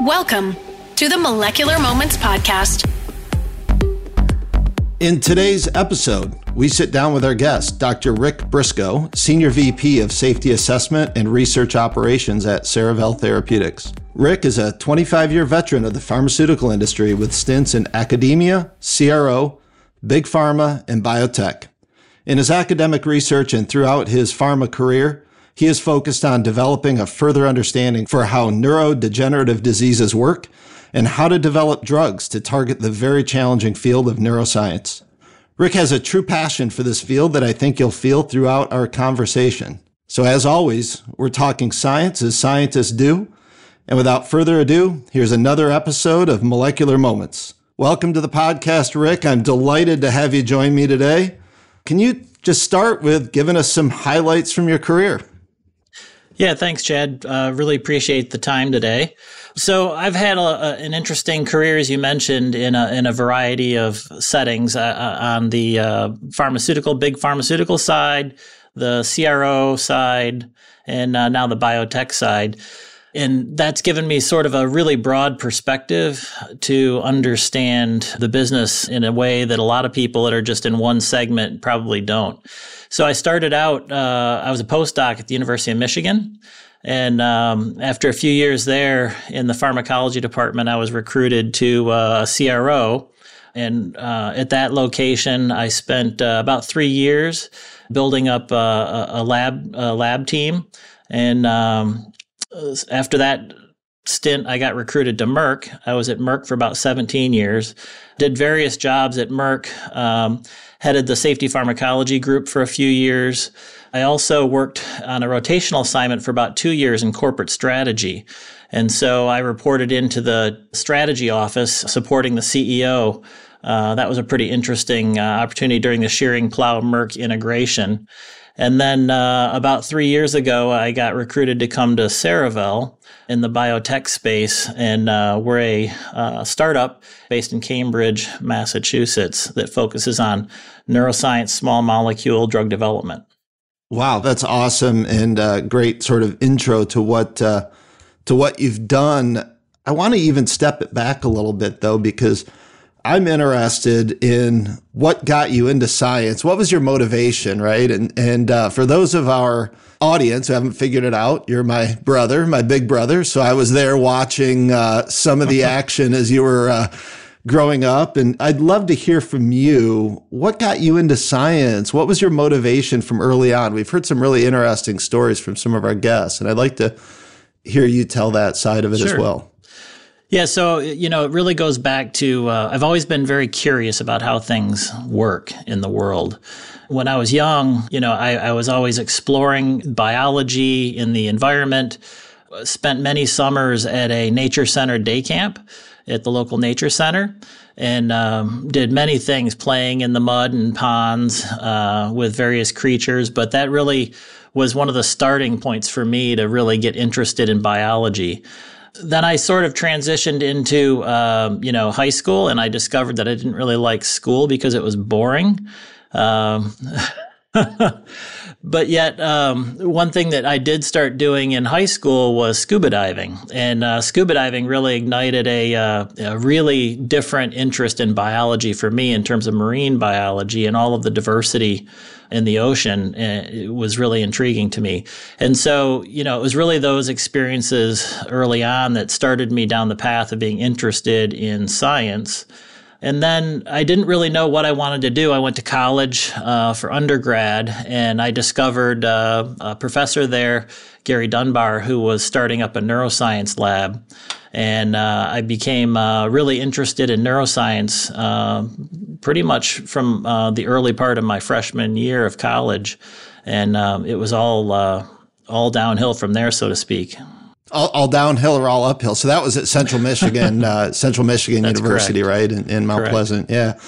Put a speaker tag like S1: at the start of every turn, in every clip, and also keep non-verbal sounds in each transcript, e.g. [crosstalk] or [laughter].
S1: Welcome to the Molecular Moments Podcast.
S2: In today's episode, we sit down with our guest, Dr. Rick Briscoe, Senior VP of Safety Assessment and Research Operations at Cerevel Therapeutics. Rick is a 25 year veteran of the pharmaceutical industry with stints in academia, CRO, big pharma, and biotech. In his academic research and throughout his pharma career, he is focused on developing a further understanding for how neurodegenerative diseases work and how to develop drugs to target the very challenging field of neuroscience. Rick has a true passion for this field that I think you'll feel throughout our conversation. So as always, we're talking science as scientists do. And without further ado, here's another episode of Molecular Moments. Welcome to the podcast, Rick. I'm delighted to have you join me today. Can you just start with giving us some highlights from your career?
S3: Yeah, thanks, Chad. Uh, really appreciate the time today. So I've had a, a, an interesting career, as you mentioned, in a, in a variety of settings uh, uh on the uh, pharmaceutical, big pharmaceutical side, the CRO side, and uh, now the biotech side. And that's given me sort of a really broad perspective to understand the business in a way that a lot of people that are just in one segment probably don't. So I started out, uh, I was a postdoc at the University of Michigan. And um, after a few years there in the pharmacology department, I was recruited to uh, a CRO. And uh, at that location, I spent uh, about three years building up a, a lab a lab team. And um, after that stint, I got recruited to Merck. I was at Merck for about 17 years, did various jobs at Merck. Um, headed the safety pharmacology group for a few years. I also worked on a rotational assignment for about two years in corporate strategy. And so I reported into the strategy office supporting the CEO. Uh, that was a pretty interesting uh, opportunity during the Schering-Plough Merck integration. And then uh, about three years ago, I got recruited to come to Cerevel in the biotech space, and uh, we're a uh, startup based in Cambridge, Massachusetts, that focuses on neuroscience, small molecule drug development.
S2: Wow, that's awesome and uh, great sort of intro to what uh, to what you've done. I want to even step it back a little bit though, because I'm interested in what got you into science. What was your motivation, right? And and uh, for those of our audience who haven't figured it out, you're my brother, my big brother. So I was there watching uh, some of the [laughs] action as you were uh, growing up, and I'd love to hear from you. What got you into science? What was your motivation from early on? We've heard some really interesting stories from some of our guests, and I'd like to hear you tell that side of it sure. as well.
S3: Yeah, so you know, it really goes back to uh, I've always been very curious about how things work in the world. When I was young, you know, I, I was always exploring biology in the environment. Spent many summers at a nature center day camp at the local nature center and um, did many things playing in the mud and ponds uh, with various creatures. But that really was one of the starting points for me to really get interested in biology then I sort of transitioned into, um, you know, high school, and I discovered that I didn't really like school because it was boring. Um, [laughs] but yet, um, one thing that I did start doing in high school was scuba diving, and uh, scuba diving really ignited a, uh, a, really different interest in biology for me in terms of marine biology and all of the diversity in the ocean uh, it was really intriguing to me. And so, you know, it was really those experiences early on that started me down the path of being interested in science. And then I didn't really know what I wanted to do. I went to college uh, for undergrad, and I discovered uh, a professor there, Gary Dunbar, who was starting up a neuroscience lab. And uh, I became uh, really interested in neuroscience uh, pretty much from uh, the early part of my freshman year of college. And um, it was all, all downhill from there, so to speak
S2: all, all, downhill or all uphill. So that was at Central Michigan, [laughs] uh, Central Michigan University, correct. right, in, in Mount correct. Pleasant. Yeah,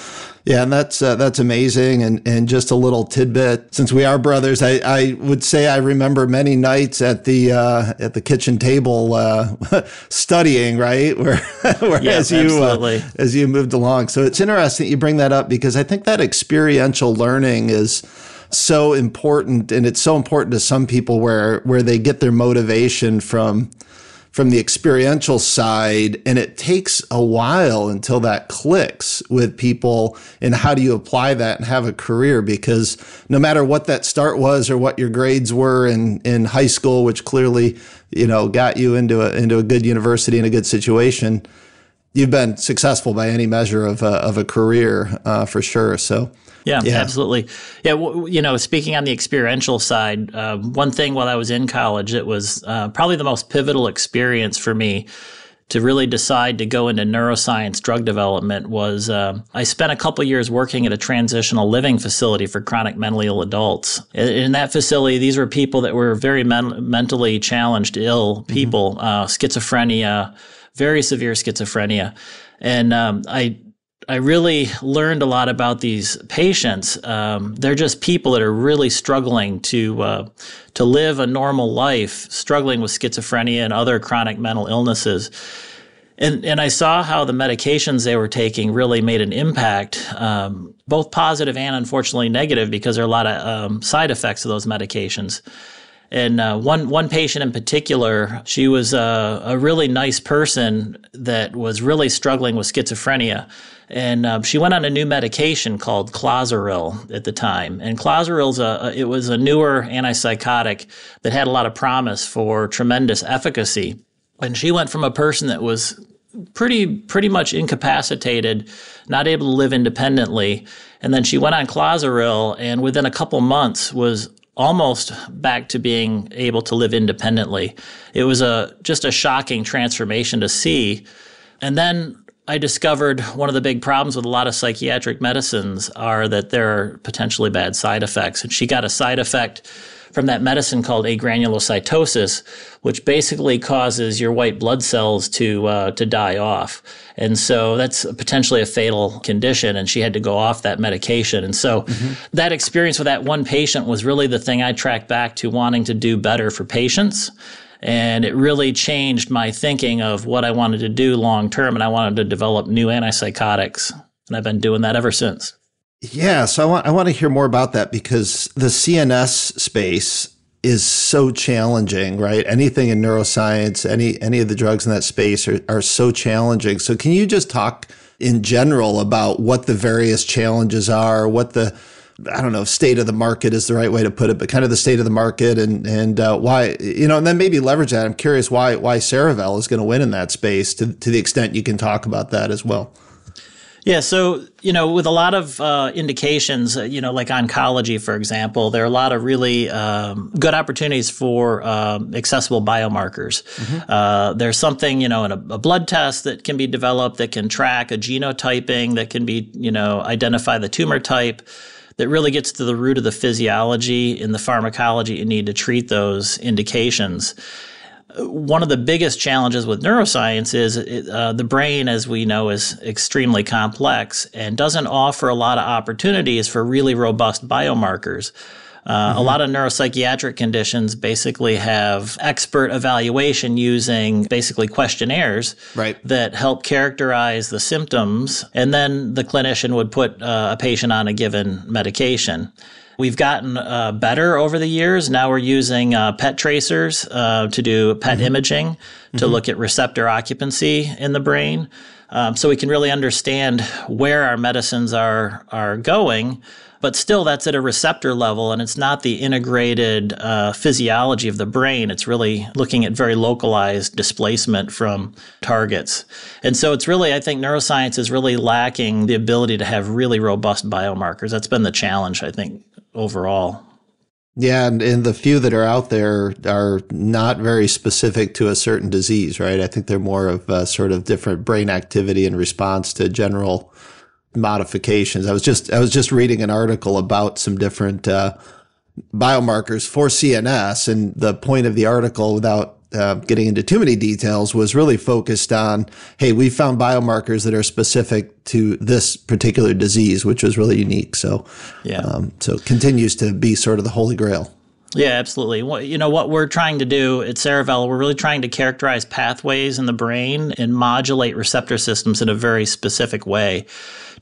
S2: yeah, and that's uh, that's amazing. And and just a little tidbit, since we are brothers, I, I would say I remember many nights at the uh, at the kitchen table uh, [laughs] studying, right, [laughs] where, where
S3: yeah,
S2: as
S3: you uh,
S2: as you moved along. So it's interesting you bring that up because I think that experiential learning is so important and it's so important to some people where where they get their motivation from from the experiential side. And it takes a while until that clicks with people and how do you apply that and have a career? Because no matter what that start was or what your grades were in, in high school, which clearly, you know, got you into a, into a good university and a good situation, you've been successful by any measure of a, of a career uh, for sure. So,
S3: yeah, yeah, absolutely. Yeah, w- you know, speaking on the experiential side, uh, one thing while I was in college, it was uh, probably the most pivotal experience for me to really decide to go into neuroscience drug development was uh, I spent a couple years working at a transitional living facility for chronic mentally ill adults. In, in that facility, these were people that were very men- mentally challenged, ill people, mm-hmm. uh, schizophrenia, very severe schizophrenia. And um, I I really learned a lot about these patients. Um, they're just people that are really struggling to uh, to live a normal life, struggling with schizophrenia and other chronic mental illnesses. And and I saw how the medications they were taking really made an impact, um, both positive and unfortunately negative, because there are a lot of um, side effects of those medications. And uh, one one patient in particular, she was a, a, really nice person that was really struggling with schizophrenia, and uh, she went on a new medication called Clozaril at the time. And Clozaril's a it was a newer antipsychotic that had a lot of promise for tremendous efficacy. And she went from a person that was pretty pretty much incapacitated, not able to live independently, and then she went on Clozaril, and within a couple months was almost back to being able to live independently. It was a just a shocking transformation to see. And then I discovered one of the big problems with a lot of psychiatric medicines are that there are potentially bad side effects. And she got a side effect from that medicine called agranulocytosis, which basically causes your white blood cells to uh, to die off. And so that's potentially a fatal condition. And she had to go off that medication. And so mm-hmm. that experience with that one patient was really the thing I tracked back to wanting to do better for patients. And it really changed my thinking of what I wanted to do long term. And I wanted to develop new antipsychotics. And I've been doing that ever since.
S2: Yeah, so I want I want to hear more about that because the CNS space is so challenging, right? Anything in neuroscience, any any of the drugs in that space are, are so challenging. So can you just talk in general about what the various challenges are, what the I don't know, state of the market is the right way to put it, but kind of the state of the market and and uh, why you know, and then maybe leverage that. I'm curious why why Cerevel is going to win in that space to to the extent you can talk about that as well.
S3: Yeah, so you know, with a lot of uh, indications, uh, you know, like oncology, for example, there are a lot of really um, good opportunities for um, accessible biomarkers. Mm-hmm. Uh, there's something, you know, in a, a, blood test that can be developed that can track a genotyping that can be, you know, identify the tumor type. That really gets to the root of the physiology and the pharmacology you need to treat those indications one of the biggest challenges with neuroscience is uh, the brain, as we know, is extremely complex and doesn't offer a lot of opportunities for really robust biomarkers. Uh, mm-hmm. A lot of neuropsychiatric conditions basically have expert evaluation using basically questionnaires
S2: right.
S3: that help characterize the symptoms, and then the clinician would put uh, a patient on a given medication. We've gotten uh, better over the years. Now we're using uh, PET tracers uh, to do PET mm-hmm. imaging to mm-hmm. look at receptor occupancy in the brain. Um, so we can really understand where our medicines are are going. But still, that's at a receptor level, and it's not the integrated uh, physiology of the brain. It's really looking at very localized displacement from targets. And so it's really, I think neuroscience is really lacking the ability to have really robust biomarkers. That's been the challenge, I think, overall.
S2: Yeah, and, and the few that are out there are not very specific to a certain disease, right? I think they're more of sort of different brain activity in response to general modifications. I was just I was just reading an article about some different uh, biomarkers for CNS, and the point of the article, without uh, getting into too many details, was really focused on, hey, we found biomarkers that are specific to this particular disease, which was really unique. So, yeah, um, so continues to be sort of the holy grail.
S3: Yeah, absolutely. You know what we're trying to do at Cerevel, we're really trying to characterize pathways in the brain and modulate receptor systems in a very specific way.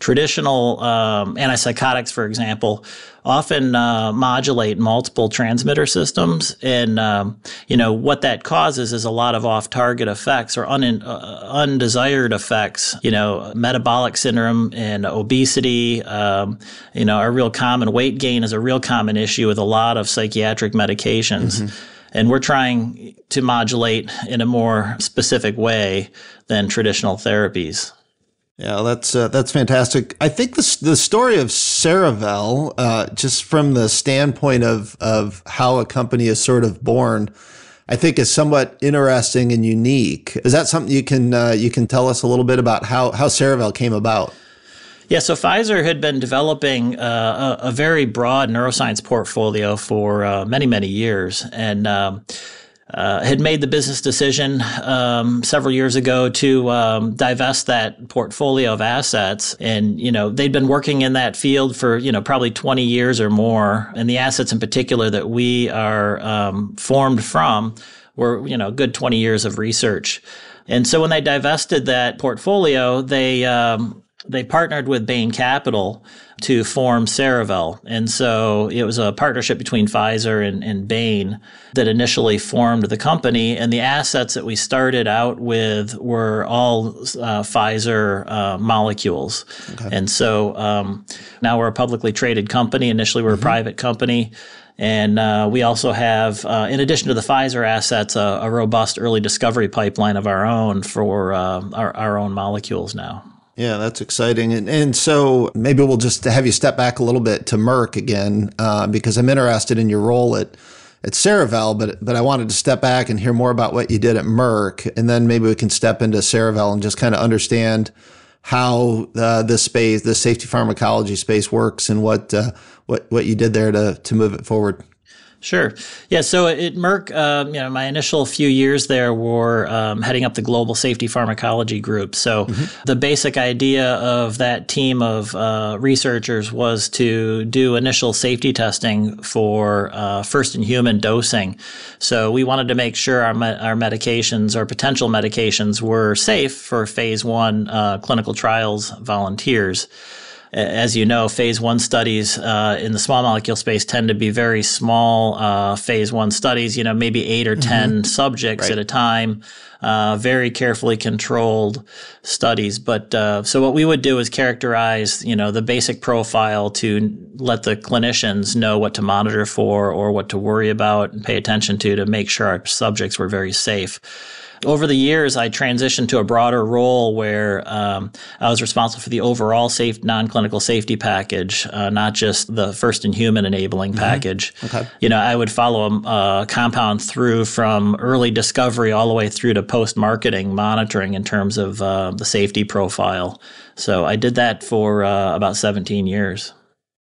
S3: Traditional um, antipsychotics, for example, often uh, modulate multiple transmitter systems. And, um, you know, what that causes is a lot of off target effects or un- uh, undesired effects. You know, metabolic syndrome and obesity, um, you know, are real common. Weight gain is a real common issue with a lot of psychiatric medications. Mm-hmm. And we're trying to modulate in a more specific way than traditional therapies.
S2: Yeah, that's uh, that's fantastic. I think the the story of Cerevel, uh, just from the standpoint of of how a company is sort of born, I think is somewhat interesting and unique. Is that something you can uh, you can tell us a little bit about how how Cerevel came about?
S3: Yeah, so Pfizer had been developing uh, a, a, very broad neuroscience portfolio for uh, many many years, and um, uh, had made the business decision um, several years ago to um, divest that portfolio of assets. And, you know, they'd been working in that field for, you know, probably 20 years or more. And the assets in particular that we are um, formed from were, you know, good 20 years of research. And so when they divested that portfolio, they, um, they partnered with Bain Capital to form Cerevel. And so it was a partnership between Pfizer and, and Bain that initially formed the company. And the assets that we started out with were all uh, Pfizer uh, molecules. Okay. And so um, now we're a publicly traded company. Initially, we are mm-hmm. a private company. And uh, we also have, uh, in addition to the Pfizer assets, a, a, robust early discovery pipeline of our own for uh, our, our own molecules now.
S2: Yeah, that's exciting. And, and so maybe we'll just have you step back a little bit to Merck again, uh, because I'm interested in your role at, at Cerevel, but, but I wanted to step back and hear more about what you did at Merck. And then maybe we can step into Cerevel and just kind of understand how uh, this space, the safety pharmacology space works and what, uh, what, what you did there to, to move it forward.
S3: Sure. Yeah. So at Merck, um, you know, my initial few years there were um, heading up the global safety pharmacology group. So mm-hmm. the basic idea of that team of uh, researchers was to do initial safety testing for uh, first in human dosing. So we wanted to make sure our, me- our medications or potential medications were safe for phase one uh, clinical trials volunteers as you know, phase one studies uh, in the small molecule space tend to be very small uh, phase one studies, you know, maybe eight or 10 mm-hmm. subjects right. at a time, uh, very carefully controlled studies. But uh, so what we would do is characterize, you know, the basic profile to let the clinicians know what to monitor for or what to worry about and pay attention to to make sure our subjects were very safe over the years, I transitioned to a broader role where um, I was responsible for the overall safe non-clinical safety package, uh, not just the first in human enabling mm-hmm. package. Okay. You know, I would follow a, a, compound through from early discovery all the way through to post-marketing monitoring in terms of uh, the safety profile. So I did that for uh, about 17 years.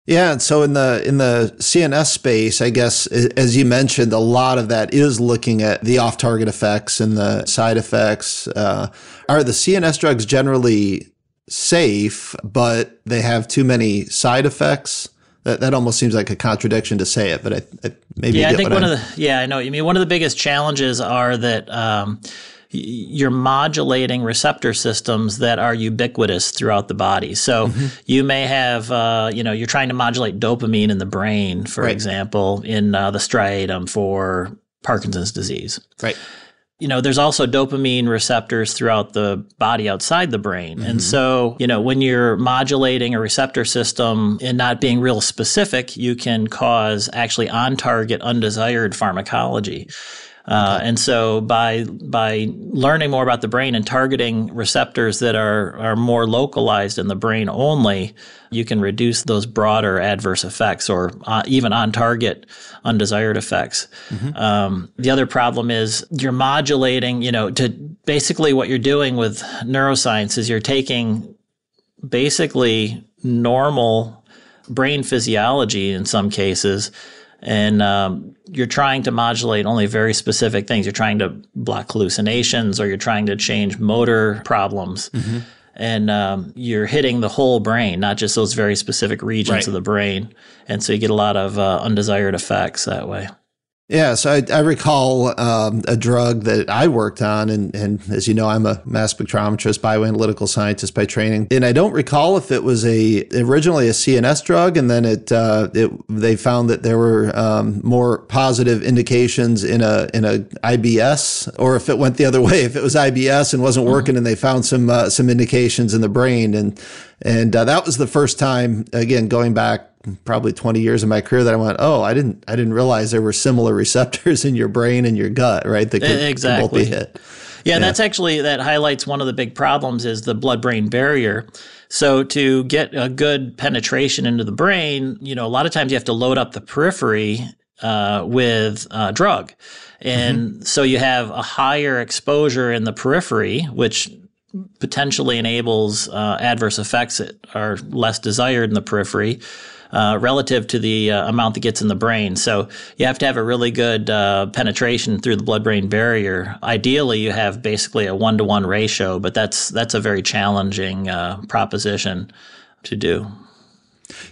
S2: Yeah, and so in the in the CNS space, I guess as you mentioned, a lot of that is looking at the off-target effects and the side effects. Uh, are the CNS drugs generally safe, but they have too many side effects? That, that almost seems like a contradiction to say it, but I, I maybe
S3: yeah,
S2: I
S3: think one
S2: I'm,
S3: of the yeah, I know. I mean, one of the biggest challenges are that. Um, you're modulating receptor systems that are ubiquitous throughout the body. So mm-hmm. you may have, uh, you know, you're trying to modulate dopamine in the brain, for right. example, in uh, the striatum for Parkinson's disease.
S2: Right.
S3: You know, there's also dopamine receptors throughout the body outside the brain. Mm-hmm. And so, you know, when you're modulating a receptor system and not being real specific, you can cause actually on target undesired pharmacology. Uh, and so by by learning more about the brain and targeting receptors that are are more localized in the brain only, you can reduce those broader adverse effects or uh, even on target undesired effects. Mm-hmm. Um, the other problem is you're modulating. You know, to basically what you're doing with neuroscience is you're taking basically normal brain physiology in some cases and um, you're trying to modulate only very specific things. You're trying to block hallucinations, or you're trying to change motor problems. Mm-hmm. And um, you're hitting the whole brain, not just those very specific regions right. of the brain. And so you get a lot of uh, undesired effects that way.
S2: Yeah, so I, I recall um, a drug that I worked on, and, and as you know, I'm a mass spectrometrist, bioanalytical scientist by training, and I don't recall if it was a originally a CNS drug, and then it, uh, it they found that there were um, more positive indications in a in a IBS, or if it went the other [laughs] way, if it was IBS and wasn't working, mm-hmm. and they found some uh, some indications in the brain, and and uh, that was the first time, again, going back probably 20 years of my career that I went, oh, I didn't, I didn't realize there were similar receptors [laughs] in your brain and your gut, right?
S3: That could, exactly. Could hit. Yeah, yeah, that's actually that highlights one of the big problems is the blood-brain barrier. So to get a good penetration into the brain, you know, a lot of times you have to load up the periphery uh, with uh, drug, and mm-hmm. so you have a higher exposure in the periphery, which potentially enables uh, adverse effects that are less desired in the periphery. Uh, relative to the uh, amount that gets in the brain. So you have to have a really good uh, penetration through the blood-brain barrier. Ideally, you have basically a one-to-one ratio, but that's that's a very challenging uh, proposition to do.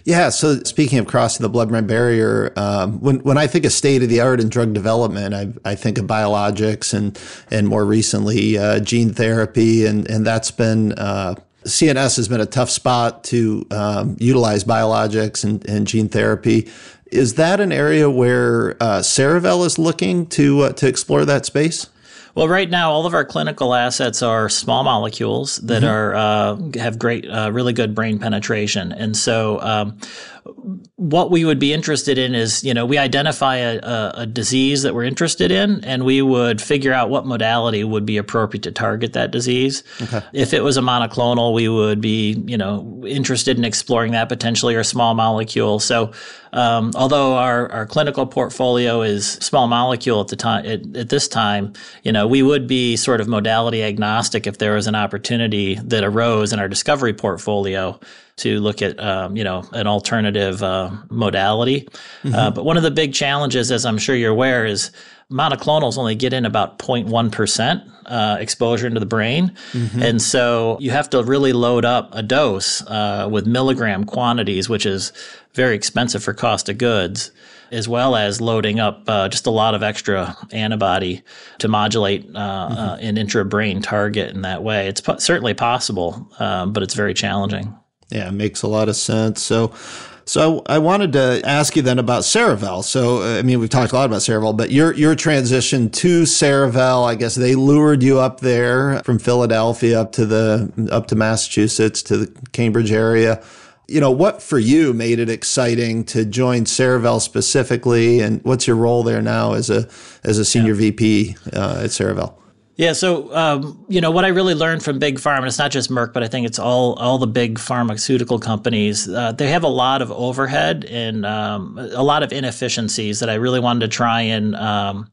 S2: Yeah. So speaking of crossing the blood-brain barrier, um, when when I think of state of the art in drug development, I, I think of biologics and and more recently uh, gene therapy, and and that's been uh, CNS has been a tough spot to um, utilize biologics and, and, gene therapy. Is that an area where uh, Cerevel is looking to uh, to explore that space?
S3: Well, right now, all of our clinical assets are small molecules that mm-hmm. are uh, have great, uh, really good brain penetration, and so um, what we would be interested in is, you know, we identify a, a, a, disease that we're interested in, and we would figure out what modality would be appropriate to target that disease. Okay. If it was a monoclonal, we would be, you know, interested in exploring that potentially, or small molecule. So, um, although our, our clinical portfolio is small molecule at the time, at, at this time, you know, we would be sort of modality agnostic if there was an opportunity that arose in our discovery portfolio to look at um, you know an alternative uh, modality. Mm-hmm. Uh, but one of the big challenges, as I'm sure you're aware, is monoclonals only get in about 0.1% uh, exposure into the brain. Mm-hmm. And so you have to really load up a dose uh, with milligram quantities, which is very expensive for cost of goods, as well as loading up uh, just a lot of extra antibody to modulate uh, mm-hmm. Uh, an intra-brain target in that way. It's po- certainly possible, um, but it's very challenging.
S2: Yeah, it makes a lot of sense. So, so I wanted to ask you then about Cerevel. So, I mean, we've talked a lot about Cerevel, but your your transition to Cerevel, I guess they lured you up there from Philadelphia up to the up to Massachusetts to the Cambridge area. You know, what for you made it exciting to join Cerevel specifically, and what's your role there now as a as a senior yeah. VP uh, at Cerevel?
S3: Yeah, so um, you know what I really learned from big pharma, and it's not just Merck, but I think it's all all the big pharmaceutical companies. Uh, they have a lot of overhead and um, a lot of inefficiencies that I really wanted to try and um,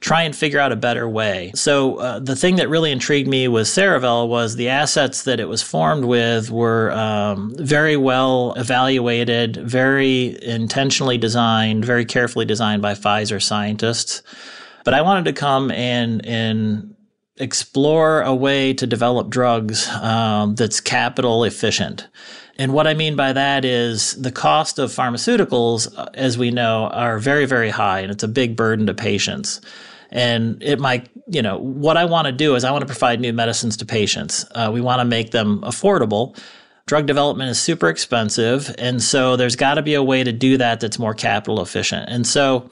S3: try and figure out a better way. So uh, the thing that really intrigued me with Cerevel was the assets that it was formed with were um, very well evaluated, very intentionally designed, very carefully designed by Pfizer scientists. But I wanted to come and and explore a way to develop drugs um, that's capital efficient. And what I mean by that is the cost of pharmaceuticals, uh, as we know, are very, very high, and it's a big burden to patients. And it might, you know, what I want to do is I want to provide new medicines to patients. Uh, we want to make them affordable. Drug development is super expensive. And so there's got to be a way to do that that's more capital efficient. And so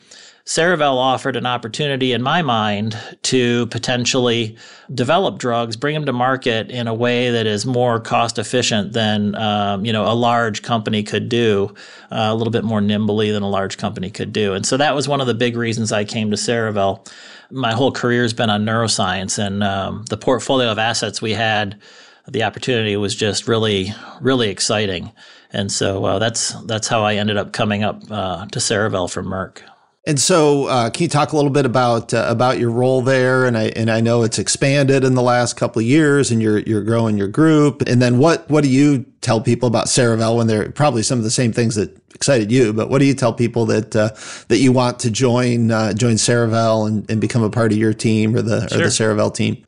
S3: Cerevel offered an opportunity in my mind to potentially develop drugs, bring them to market in a way that is more cost efficient than um, you know a large company could do, uh, a little bit more nimbly than a large company could do. And so that was one of the big reasons I came to Cerevel. My whole career has been on neuroscience, and um, the portfolio of assets we had, the opportunity was just really, really exciting. And so uh, that's that's how I ended up coming up uh, to Cerevel from Merck.
S2: And so, uh, can you talk a little bit about uh, about your role there? And I and I know it's expanded in the last couple of years, and you're you're growing your group. And then what what do you tell people about Cerevel when they're probably some of the same things that excited you? But what do you tell people that uh, that you want to join uh, join Cerevel and, and become a part of your team or the sure. or the Cerevel team?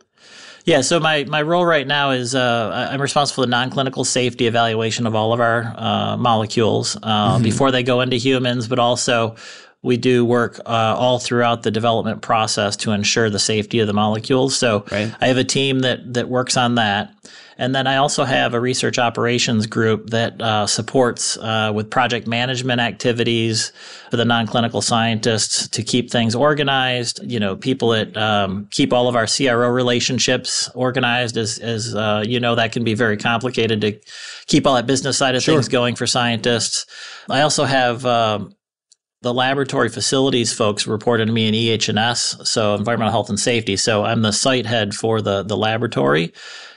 S3: Yeah, so my, my role right now is uh, I'm responsible for the non-clinical safety evaluation of all of our uh, molecules uh, mm-hmm. before they go into humans, but also we do work uh, all throughout the development process to ensure the safety of the molecules. So
S2: Right.
S3: I have a team that that works on that. And then I also have a research operations group that uh, supports uh, with project management activities for the non-clinical scientists to keep things organized. You know, people that um, keep all of our CRO relationships organized. As, as uh, you know, that can be very complicated to keep all that business side of
S2: Sure.
S3: things going for scientists. I also have. Um, the laboratory facilities folks reported to me in EH&S, so environmental health and safety. So I'm the site head for the the laboratory,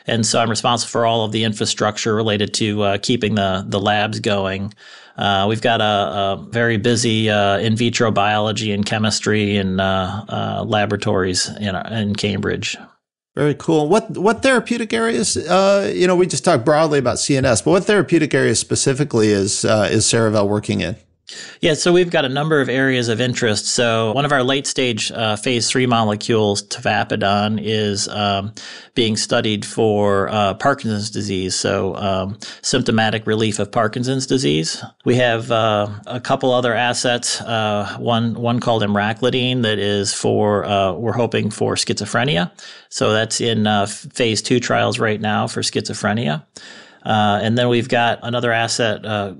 S3: and so I'm responsible for all of the infrastructure related to uh, keeping the the labs going. Uh, we've got a, a very busy uh, in vitro biology and chemistry and uh, uh, laboratories in in Cambridge.
S2: Very cool. What what therapeutic areas? Uh, you know, we just talked broadly about CNS, but what therapeutic areas specifically is uh, is Cerevel working in?
S3: Yeah, so we've got a number of areas of interest. So one of our late stage uh, phase three molecules, tavapadon, is um, being studied for uh, Parkinson's disease. So um, symptomatic relief of Parkinson's disease. We have uh, a couple other assets. Uh, one one called emraclidine that is for uh, we're hoping for schizophrenia. So that's in uh, phase two trials right now for schizophrenia. Uh, and then we've got another asset uh,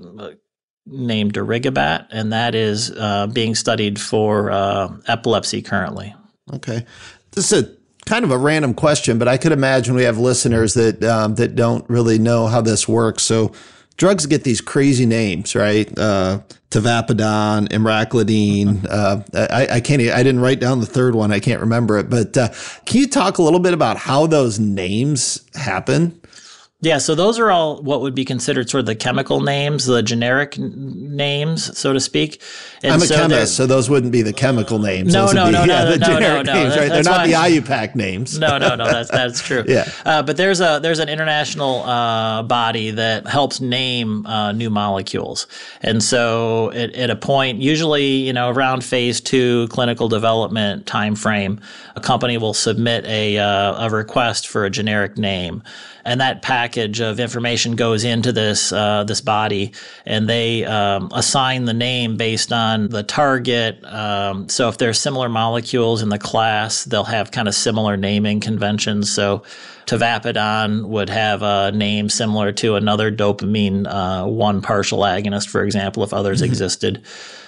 S3: named darigabat, and that is uh, being studied for uh, epilepsy currently.
S2: Okay, this is a kind of a random question, but I could imagine we have listeners that um, that don't really know how this works. So, drugs get these crazy names, right? Uh, tavapadon, emraclidine. Uh, I, I can't. I didn't write down the third one. I can't remember it. But uh, can you talk a little bit about how those names happen?
S3: Yeah, so those are all what would be considered sort of the chemical names, the generic names, so to speak. And
S2: I'm a
S3: so
S2: chemist, so those wouldn't be the chemical names.
S3: No,
S2: Those would
S3: no,
S2: be,
S3: no, [laughs]
S2: yeah,
S3: no,
S2: the
S3: no, no,
S2: generic
S3: no,
S2: names, right? They're not the IUPAC names.
S3: no, no, no. That's that's [laughs] true.
S2: Yeah.
S3: Uh, but there's a there's an international uh, body that helps name uh, new molecules, and so at, at a point, usually you know around phase two clinical development time frame, a company will submit a uh, a request for a generic name. And that package of information goes into this uh, this body, and they um, assign the name based on the target. Um, so if there's similar molecules in the class, they'll have kind of similar naming conventions. So tavapadon would have a name similar to another dopamine uh, one partial agonist, for example, if others existed.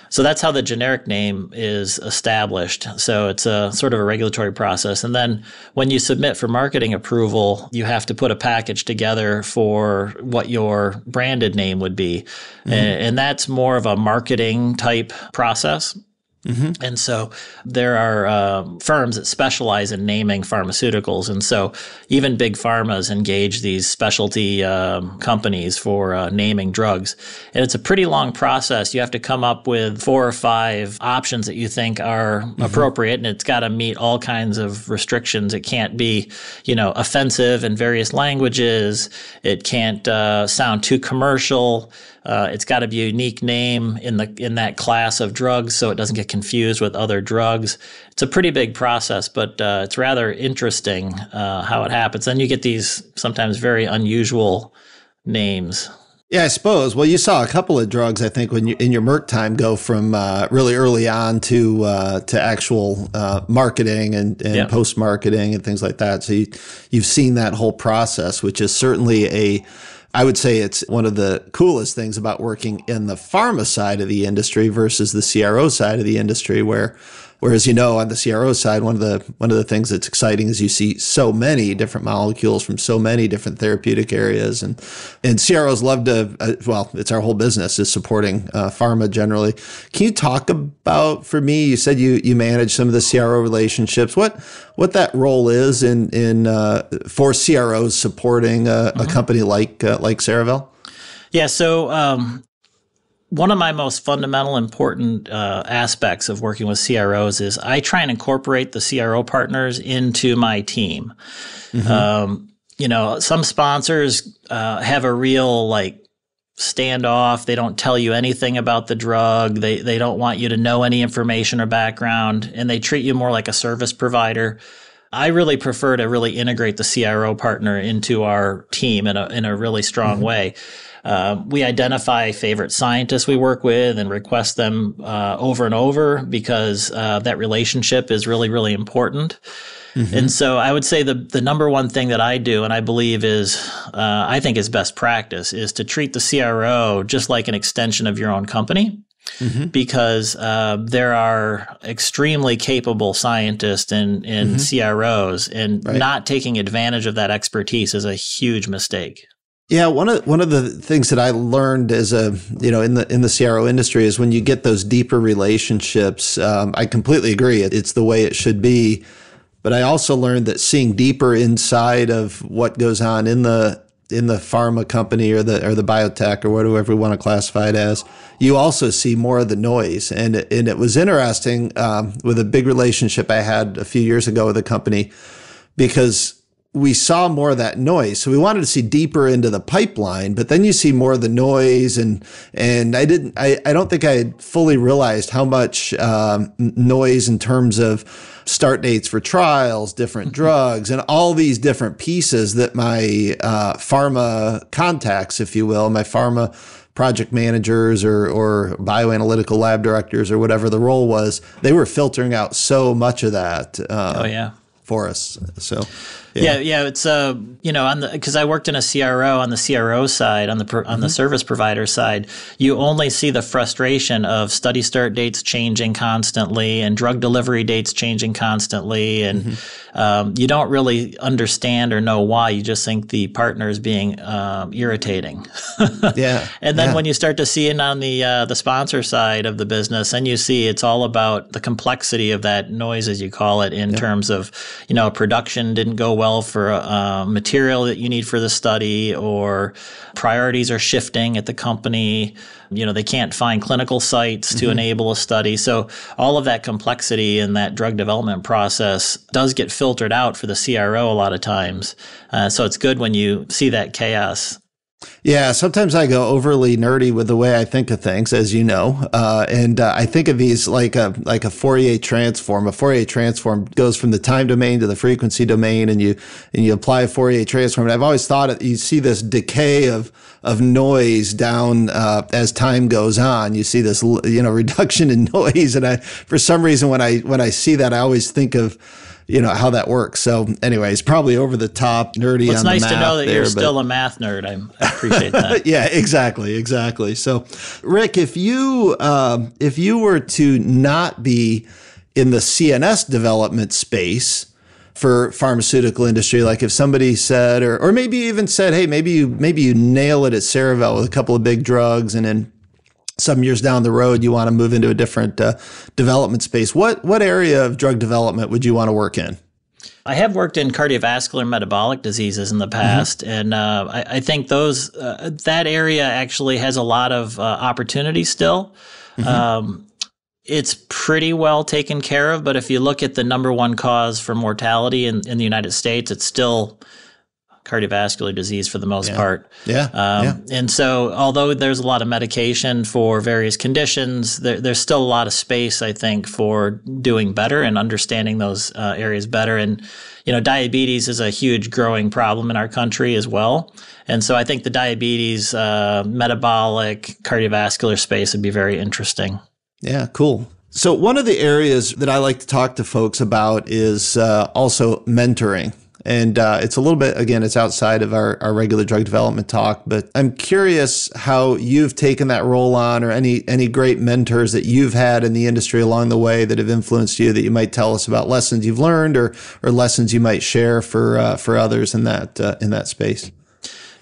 S3: So that's how the generic name is established. So it's a sort of a regulatory process. And then when you submit for marketing approval, you have to put a package together for what your branded name would be. And, and that's more of a marketing type process. And so there are um, firms that specialize in naming pharmaceuticals. And so even big pharmas engage these specialty um, companies for uh, naming drugs. And it's a pretty long process. You have to come up with four or five options that you think are appropriate. And it's got to meet all kinds of restrictions. It can't be, you know, offensive in various languages. It can't uh, sound too commercial. Uh, it's got to be a unique name in the in that class of drugs, so it doesn't get confused with other drugs. It's a pretty big process, but uh, it's rather interesting uh, how it happens. Then you get these sometimes very unusual names.
S2: Yeah, I suppose. Well, you saw a couple of drugs, I think, when you in your Merck time, go from uh, really early on to uh, to actual uh, marketing and, and
S3: Yeah.
S2: post marketing and things like that. So you, you've seen that whole process, which is certainly a. I would say it's one of the coolest things about working in the pharma side of the industry versus the CRO side of the industry, where Whereas you know on the CRO side, one of the one of the things that's exciting is you see so many different molecules from so many different therapeutic areas, and and CROs love to uh, well, it's our whole business is supporting uh, pharma generally. Can you talk about for me? You said you you manage some of the CRO relationships. What what that role is in in uh, for CROs supporting a, a company like uh, like Cerevel?
S3: Yeah, so um, one of my most fundamental, important uh, aspects of working with CROs is I try and incorporate the CRO partners into my team. Um, you know, some sponsors uh, have a real like standoff. They don't tell you anything about the drug. They they don't want you to know any information or background, and they treat you more like a service provider. I really prefer to really integrate the CRO partner into our team in a, in a really strong mm-hmm. way. Uh, we identify favorite scientists we work with and request them uh, over and over because uh, that relationship is really, really important. Mm-hmm. And so I would say the the number one thing that I do, and I believe is, uh, I think is best practice, is to treat the CRO just like an extension of your own company. Mm-hmm. Because uh, there are extremely capable scientists in, in mm-hmm. CROs, and right. not taking advantage of that expertise is a huge mistake.
S2: Yeah, one of one of the things that I learned as a you know in the in the CRO industry is when you get those deeper relationships. Um, I completely agree; it's the way it should be. But I also learned that seeing deeper inside of what goes on in the in the pharma company or the or the biotech or whatever we want to classify it as, you also see more of the noise. And and it was interesting um, with a big relationship I had a few years ago with a company because we saw more of that noise. So we wanted to see deeper into the pipeline, but then you see more of the noise and, and I didn't, I, I don't think I had fully realized how much, um, noise in terms of start dates for trials, different [laughs] drugs, and all these different pieces that my, uh, pharma contacts, if you will, my pharma project managers or, or bioanalytical lab directors or whatever the role was, they were filtering out so much of that.
S3: Uh, oh yeah.
S2: For us. So,
S3: yeah. yeah, yeah, it's uh, you know, on the because I worked in a CRO on the CRO side, on the on mm-hmm. the service provider side, you only see the frustration of study start dates changing constantly and drug delivery dates changing constantly, and mm-hmm. um, you don't really understand or know why. You just think the partner is being um, irritating. [laughs]
S2: yeah,
S3: and then
S2: yeah.
S3: when you start to see it on the uh, the sponsor side of the business, and you see it's all about the complexity of that noise, as you call it, in terms of you know production didn't go well for uh, material that you need for the study or priorities are shifting at the company. You know, they can't find clinical sites to mm-hmm. enable a study. So all of that complexity in that drug development process does get filtered out for the CRO a lot of times. Uh, so it's good when you see that chaos.
S2: Yeah, sometimes I go overly nerdy with the way I think of things, as you know, uh, and uh, I think of these like a like a Fourier transform. A Fourier transform goes from the time domain to the frequency domain, and you and you apply a Fourier transform. And I've always thought it, you see this decay of of noise down uh, as time goes on. You see this you know [laughs] reduction in noise, and I for some reason when I when I see that, I always think of you know how that works. So, anyways, probably over the top, nerdy.
S3: Well, it's nice to know that there, you're still a math nerd. I appreciate [laughs] that.
S2: yeah, exactly, exactly. So, Rick, if you um, if you were to not be in the CNS development space for pharmaceutical industry, like if somebody said, or or maybe even said, hey, maybe you maybe you nail it at Cerevel with a couple of big drugs, and then some years down the road you want to move into a different uh, development space. What what area of drug development would you want to work in?
S3: I have worked in cardiovascular metabolic diseases in the mm-hmm. past, mm-hmm. and uh, I, I, think those uh, that area actually has a lot of uh, opportunity still. Mm-hmm. Um, it's pretty well taken care of, but if you look at the number one cause for mortality in, in the United States, it's still cardiovascular disease for the most
S2: yeah.
S3: part.
S2: Yeah. Um,
S3: yeah. And so, although there's a lot of medication for various conditions, there, there's still a lot of space, I think, for doing better and understanding those uh, areas better. And, you know, diabetes is a huge growing problem in our country as well. And so I think the diabetes, uh, metabolic, cardiovascular space would be very interesting.
S2: Yeah, cool. So, one of the areas that I like to talk to folks about is uh, also mentoring. And uh, it's a little bit, again, it's outside of our, our regular drug development talk, but I'm curious how you've taken that role on or any, any great mentors that you've had in the industry along the way that have influenced you that you might tell us about lessons you've learned or, or lessons you might share for, uh, for others in that, uh, in that space.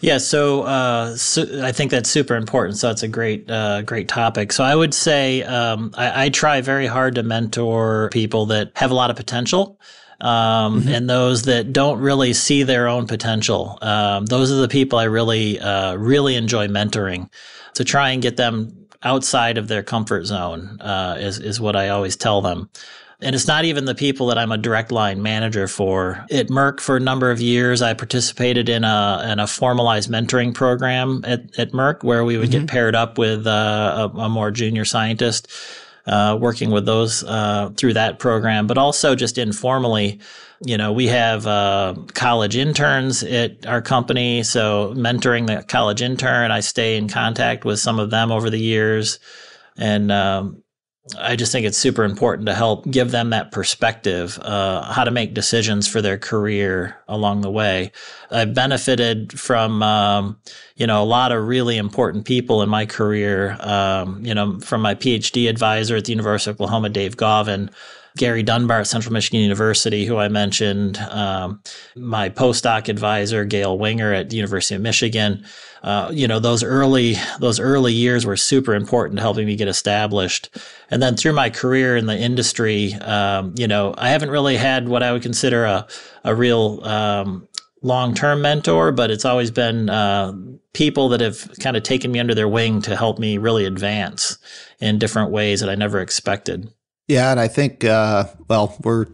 S3: Yeah, so, uh, so, I think that's super important. So it's a great, uh, great topic. So I would say um, I, I, try very hard to mentor people that have a lot of potential um, mm-hmm. and those that don't really see their own potential. Um, those are the people I really, uh, really enjoy mentoring to try and get them outside of their comfort zone, uh, is, is what I always tell them. And it's not even the people that I'm a direct line manager for. At Merck, for a number of years, I participated in a in a formalized mentoring program at, at Merck, where we would mm-hmm. get paired up with uh, a, a, more junior scientist uh, working with those uh, through that program, but also just informally. You know, we have uh, college interns at our company, so mentoring the college intern, I stay in contact with some of them over the years, and um, I just think it's super important to help give them that perspective, uh, how to make decisions for their career along the way. I've benefited from, um, you know, a lot of really important people in my career. Um, you know, from my PhD advisor at the University of Oklahoma, Dave Gauvin, Gary Dunbar at Central Michigan University, who I mentioned, um, my postdoc advisor, Gail Winger at the University of Michigan. Uh, you know, those early those early years were super important helping me get established. And then through my career in the industry, um, you know, I haven't really had what I would consider a a real um, long term mentor, but it's always been uh, people that have kind of taken me under their wing to help me really advance in different ways that I never expected.
S2: Yeah, and I think uh, well, we're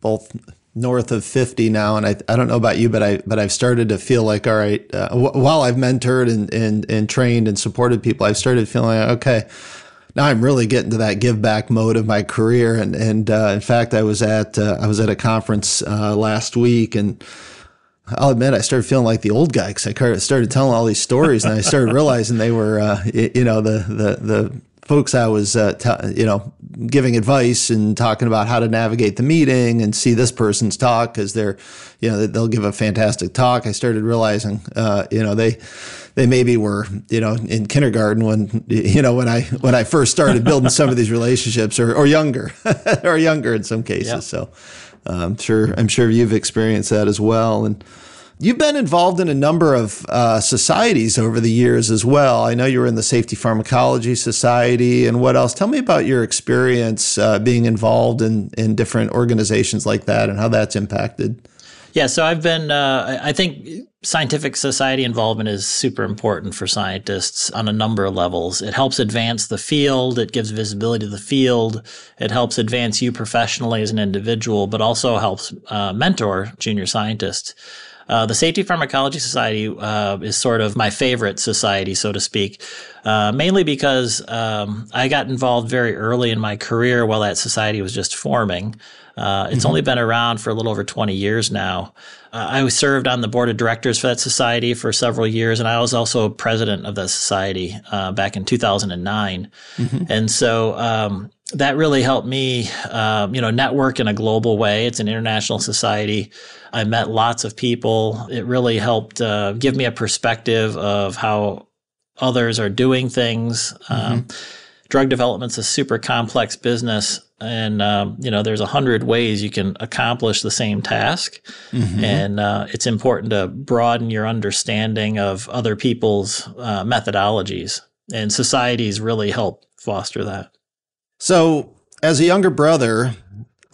S2: both north of 50 now and I, I don't know about you but I but I've started to feel like all right uh, w- while I've mentored and, and and trained and supported people I've started feeling like okay now I'm really getting to that give back mode of my career and and uh, in fact I was at uh, I was at a conference uh, last week and I'll admit I started feeling like the old guy because I started telling all these stories and I started realizing they were uh, you know the the the folks I was, uh, t- you know, giving advice and talking about how to navigate the meeting and see this person's talk because they're, you know, they'll give a fantastic talk. I started realizing, uh, you know, they, they maybe were, you know, in kindergarten when, you know, when I, when I first started building some of these relationships or, or younger [laughs] or younger in some cases. Yep. So uh, I'm sure, I'm sure you've experienced that as well. And, You've been involved in a number of uh, societies over the years as well. I know you were in the Safety Pharmacology Society and what else? Tell me about your experience uh, being involved in, in different organizations like that and how that's impacted.
S3: Yeah, so I've been, uh, I think scientific society involvement is super important for scientists on a number of levels. It helps advance the field, it gives visibility to the field, it helps advance you professionally as an individual, but also helps uh, mentor junior scientists. Uh, the Safety Pharmacology Society uh, is sort of my favorite society, so to speak, uh, mainly because um, I got involved very early in my career while that society was just forming. Uh, it's mm-hmm. only been around for a little over 20 years now. Uh, I served on the board of directors for that society for several years, and I was also president of that society uh, back in 2009. Mm-hmm. And so um, that really helped me, um, you know, network in a global way. It's an international society. I met lots of people. It really helped uh, give me a perspective of how others are doing things. Mm-hmm. Um, drug development's a super complex business, and um, you know, there's a hundred ways you can accomplish the same task, mm-hmm. and uh, it's important to broaden your understanding of other people's uh, methodologies. And societies really help foster that.
S2: So, as a younger brother,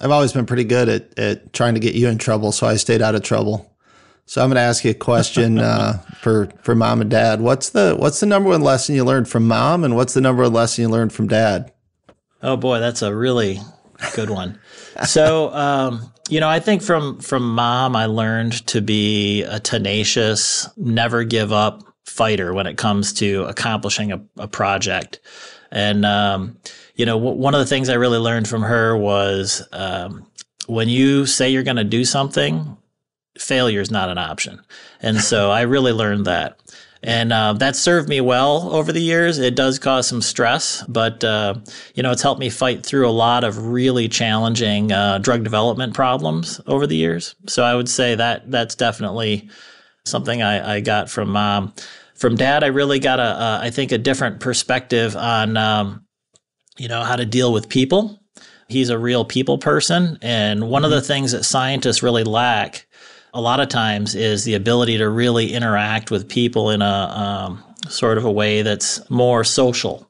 S2: I've always been pretty good at, at trying to get you in trouble, so I stayed out of trouble. So I'm going to ask you a question [laughs] uh, for for mom and dad. What's the what's the number one lesson you learned from mom, and what's the number one lesson you learned from dad?
S3: Oh boy, that's a really good one. so um, you know, I think from from mom, I learned to be a tenacious, never give up fighter when it comes to accomplishing a, a project, and um, you know, w- one of the things I really learned from her was um, when you say you're going to do something, failure is not an option. And so I really learned that. And uh, that served me well over the years. It does cause some stress, but uh, you know it's helped me fight through a lot of really challenging uh, drug development problems over the years. So I would say that that's definitely something I, I got from mom. From dad, I really got a, a I think a different perspective on um, you know, how to deal with people. He's a real people person. And one of the mm-hmm. things that scientists really lack a lot of times is the ability to really interact with people in a um, sort of a way that's more social.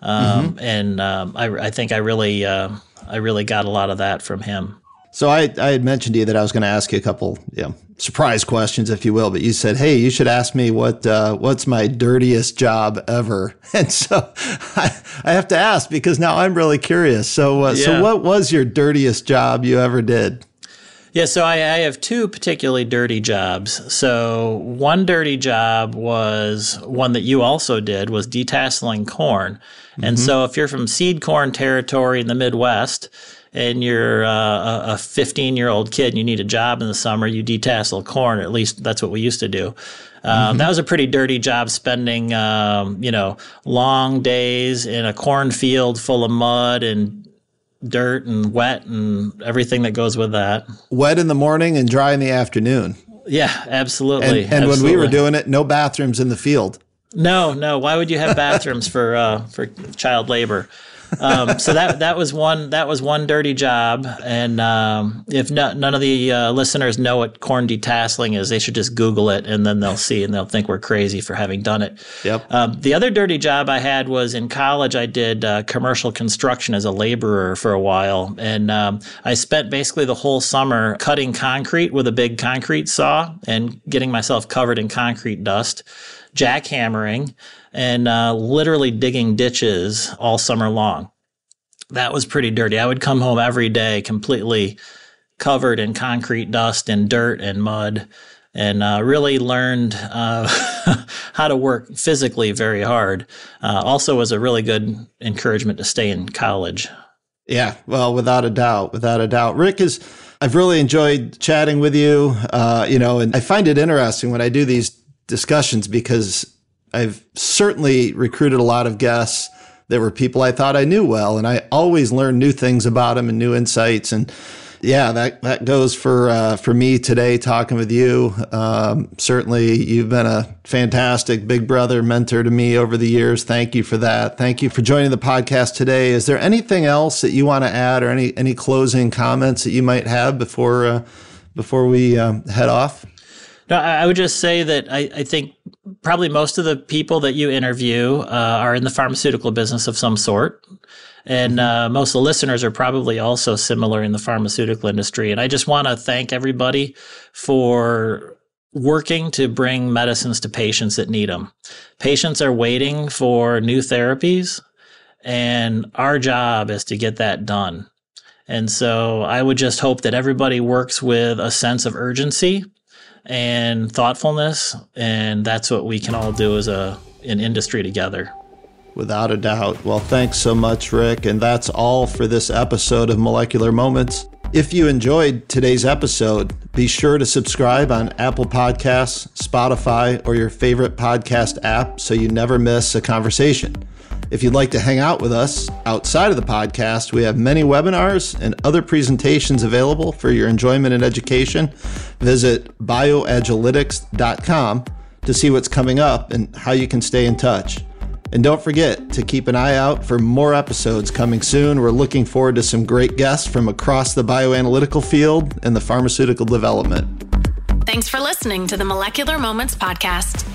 S3: Um, mm-hmm. And um, I, I, think I really, uh, I really got a lot of that from him.
S2: So I, I had mentioned to you that I was going to ask you a couple, you know, surprise questions, if you will, but you said, "Hey, you should ask me what uh, what's my dirtiest job ever." [laughs] And so I, I have to ask because now I'm really curious. So, uh, yeah. so what was your dirtiest job you ever did?
S3: Yeah, so I, I, have two particularly dirty jobs. So one dirty job was one that you also did was detasseling corn. Mm-hmm. And so if you're from seed corn territory in the Midwest and you're uh, a 15 year old kid and you need a job in the summer, you detassel corn. At least that's what we used to do. Um, mm-hmm. That was a pretty dirty job, spending um, you know long days in a cornfield full of mud and dirt and wet and everything that goes with that.
S2: Wet in the morning and dry in the afternoon.
S3: Yeah, absolutely.
S2: And, and
S3: absolutely.
S2: when we were doing it, no bathrooms in the field.
S3: No, no. Why would you have bathrooms for uh, for child labor? Um, so that that was one that was one dirty job. And um, if no, none of the uh, listeners know what corn detasseling is, they should just Google it, and then they'll see, and they'll think we're crazy for having done it.
S2: Yep.
S3: Um, the other dirty job I had was in college. I did uh, commercial construction as a laborer for a while, and um, I spent basically the whole summer cutting concrete with a big concrete saw and getting myself covered in concrete dust jackhammering and uh, literally digging ditches all summer long. That was pretty dirty. I would come home every day completely covered in concrete dust and dirt and mud and uh, really learned uh, [laughs] how to work physically very hard. Uh, also, was a really good encouragement to stay in college.
S2: Yeah, well, without a doubt, without a doubt. Rick is. I've really enjoyed chatting with you. Uh, you know, and I find it interesting when I do these discussions because I've certainly recruited a lot of guests that were people I thought I knew well, and I always learn new things about them and new insights. And yeah, that that goes for uh, for me today talking with you. Um, certainly, you've been a fantastic big brother mentor to me over the years. Thank you for that. Thank you for joining the podcast today. Is there anything else that you want to add, or any any closing comments that you might have before uh, before we um, head off?
S3: No, I would just say that I, I think probably most of the people that you interview uh, are in the pharmaceutical business of some sort. And mm-hmm. uh, most of the listeners are probably also similar in the pharmaceutical industry. And I just want to thank everybody for working to bring medicines to patients that need them. Patients are waiting for new therapies, and our job is to get that done. And so I would just hope that everybody works with a sense of urgency and thoughtfulness, and that's what we can all do as a an industry together.
S2: Without a doubt. Well, thanks so much, Rick. And that's all for this episode of Molecular Moments. If you enjoyed today's episode, be sure to subscribe on Apple Podcasts, Spotify, or your favorite podcast app so you never miss a conversation. If you'd like to hang out with us outside of the podcast, we have many webinars and other presentations available for your enjoyment and education. Visit bioagilytix.com to see what's coming up and how you can stay in touch. And don't forget to keep an eye out for more episodes coming soon. We're looking forward to some great guests from across the bioanalytical field and the pharmaceutical development.
S1: Thanks for listening to the Molecular Moments Podcast.